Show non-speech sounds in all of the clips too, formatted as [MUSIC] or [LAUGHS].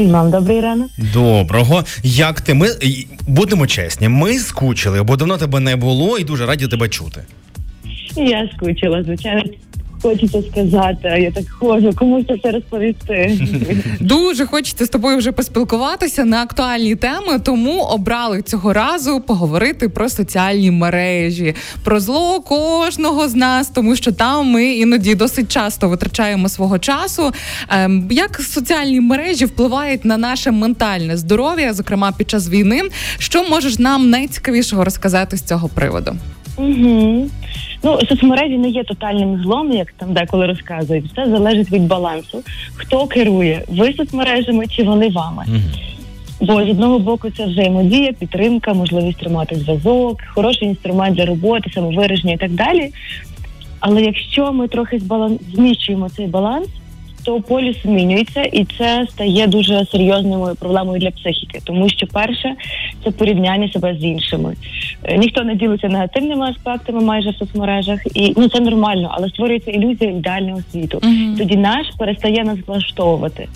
Вам добрий ранок. Доброго. Як ти? Ми будемо чесні, ми скучили, бо давно тебе не було і дуже раді тебе чути. Я скучила, звичайно. Хочеться сказати, а я так ходжу, комусь це все розповісти. [LAUGHS] Дуже хочеться з тобою вже поспілкуватися на актуальні теми, тому обрали цього разу поговорити про соціальні мережі, про зло кожного з нас, тому що там ми іноді досить часто витрачаємо свого часу. Ем, як соціальні мережі впливають на наше ментальне здоров'я, зокрема під час війни? Що можеш нам найцікавішого розказати з цього приводу? Угу. Ну, соцмережі не є тотальним злом, як там деколи розказують. Все залежить від балансу. Хто керує? Ви соцмережами чи вони вами? Бо з одного боку це взаємодія, підтримка, можливість тримати зв'язок, хороший інструмент для роботи, самовираження і так далі. Але якщо ми трохи збалан... зміщуємо цей баланс, то поліс змінюється, і це стає дуже серйозною проблемою для психіки, тому що перше це порівняння себе з іншими. Е, Ніхто не ділиться негативними аспектами майже в соцмережах, і ну це нормально, але створюється ілюзія ідеального світу. Тоді наш перестає нас влаштовувати.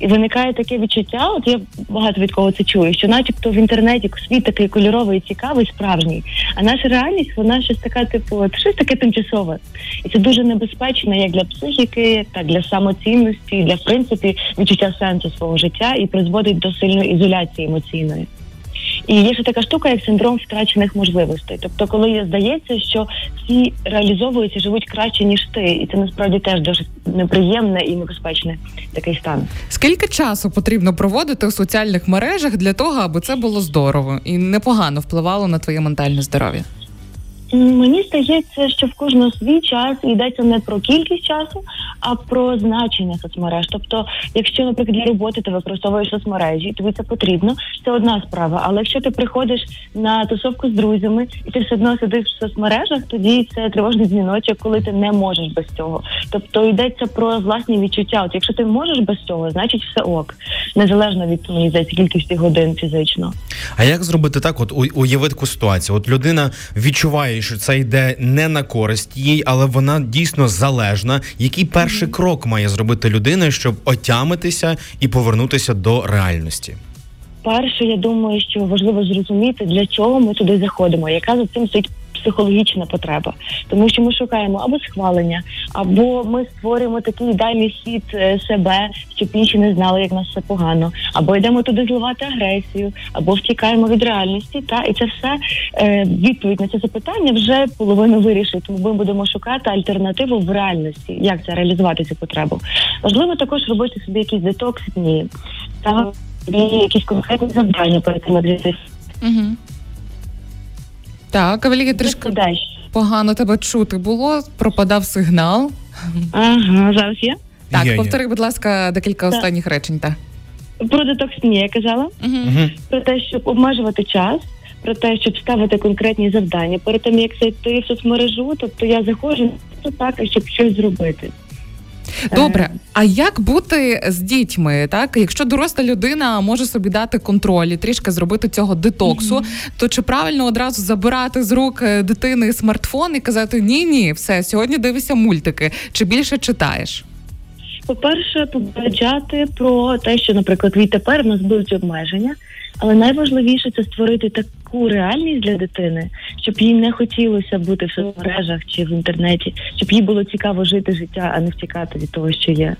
І виникає таке відчуття, от я багато від кого це чую, що начебто в інтернеті світ такий кольоровий, цікавий, справжній, а наша реальність вона щось така, типу, от, щось таке тимчасове. І це дуже небезпечно як для психіки, так для самоцінності, для в принципі відчуття сенсу свого життя і призводить до сильної ізоляції емоційної. І є ще така штука, як синдром втрачених можливостей. Тобто, коли здається, що всі реалізовуються, живуть краще ніж ти, і це насправді теж дуже неприємне і небезпечне такий стан. Скільки часу потрібно проводити у соціальних мережах для того, аби це було здорово і непогано впливало на твоє ментальне здоров'я? Мені здається, що в кожного свій час і йдеться не про кількість часу, а про значення соцмереж. Тобто, якщо, наприклад, для роботи ти використовуєш соцмережі, тобі це потрібно, це одна справа. Але якщо ти приходиш на тусовку з друзями і ти все одно сидиш в соцмережах, тоді це тривожний дзвіночок, коли ти не можеш без цього. Тобто йдеться про власні відчуття. От якщо ти можеш без цього, значить все ок, незалежно від мені здається, кількості годин фізично. А як зробити так? От у- уяви таку ситуацію? От людина відчуває, що це йде не на користь їй, але вона дійсно залежна. Який перший крок має зробити людина, щоб отямитися і повернутися до реальності? Перше, я думаю, що важливо зрозуміти, для чого ми туди заходимо, яка за цим стоїть психологічна потреба, тому що ми шукаємо або схвалення, або ми створюємо такий ідеальний світ е, себе, щоб інші не знали, як нас все погано, або йдемо туди зливати агресію, або втікаємо від реальності. Та і це все е, відповідь на це запитання вже половину вирішить. Тому ми будемо шукати альтернативу в реальності, як це реалізувати цю потребу. Важливо також робити собі якісь детокс дні. Та якісь конкретні завдання перед тим, як. Угу. Так, трішки Трішки. Погано тебе чути було, пропадав сигнал. Ага, зараз є. Так, Є, є. повтори, будь ласка, декілька Так. останніх речень. Та. Про детокс ні, я казала. Угу. Угу. Про те, щоб обмежувати час, про те, щоб ставити конкретні завдання перед тим, як зайти в соцмережу. Тобто я заходжу просто так, щоб щось зробити. Добре, а як бути з дітьми? Так, якщо доросла людина може собі дати контроль і трішки зробити цього детоксу, то чи правильно одразу забирати з рук е, дитини смартфон і казати ні, ні, все сьогодні дивишся мультики, чи більше читаєш? По-перше, попереджати про те, що, наприклад, відтепер в нас будуть обмеження, але найважливіше це створити таку реальність для дитини, щоб їй не хотілося бути в соцмережах чи в інтернеті, щоб їй було цікаво жити життя, а не втікати від того, що є.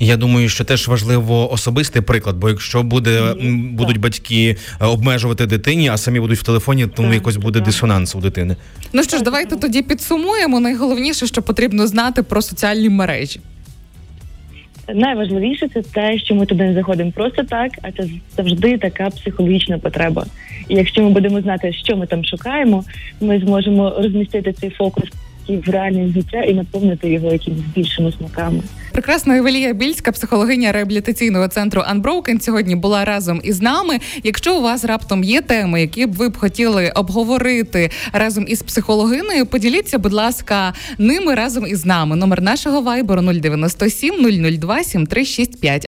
Я думаю, що теж важливо особистий приклад, бо якщо буде будуть батьки е, обмежувати дитині, а самі будуть в телефоні, тому якось буде дисонанс у дитини. Ну що ж, давайте тоді підсумуємо. Найголовніше, що потрібно знати про соціальні мережі. Найважливіше це те, що ми туди не заходимо просто так, а це завжди така психологічна потреба. І якщо ми будемо знати, що ми там шукаємо, ми зможемо розмістити цей фокус в реальне життя і наповнити його якимись більшими смаками. Прекрасна Евелія Більська, психологиня реабілітаційного центру Unbroken, сьогодні була разом із нами. Якщо у вас раптом є теми, які б ви б хотіли обговорити разом із психологиною, поділіться, будь ласка, ними разом із нами. Номер нашого вайберу 097 002 7365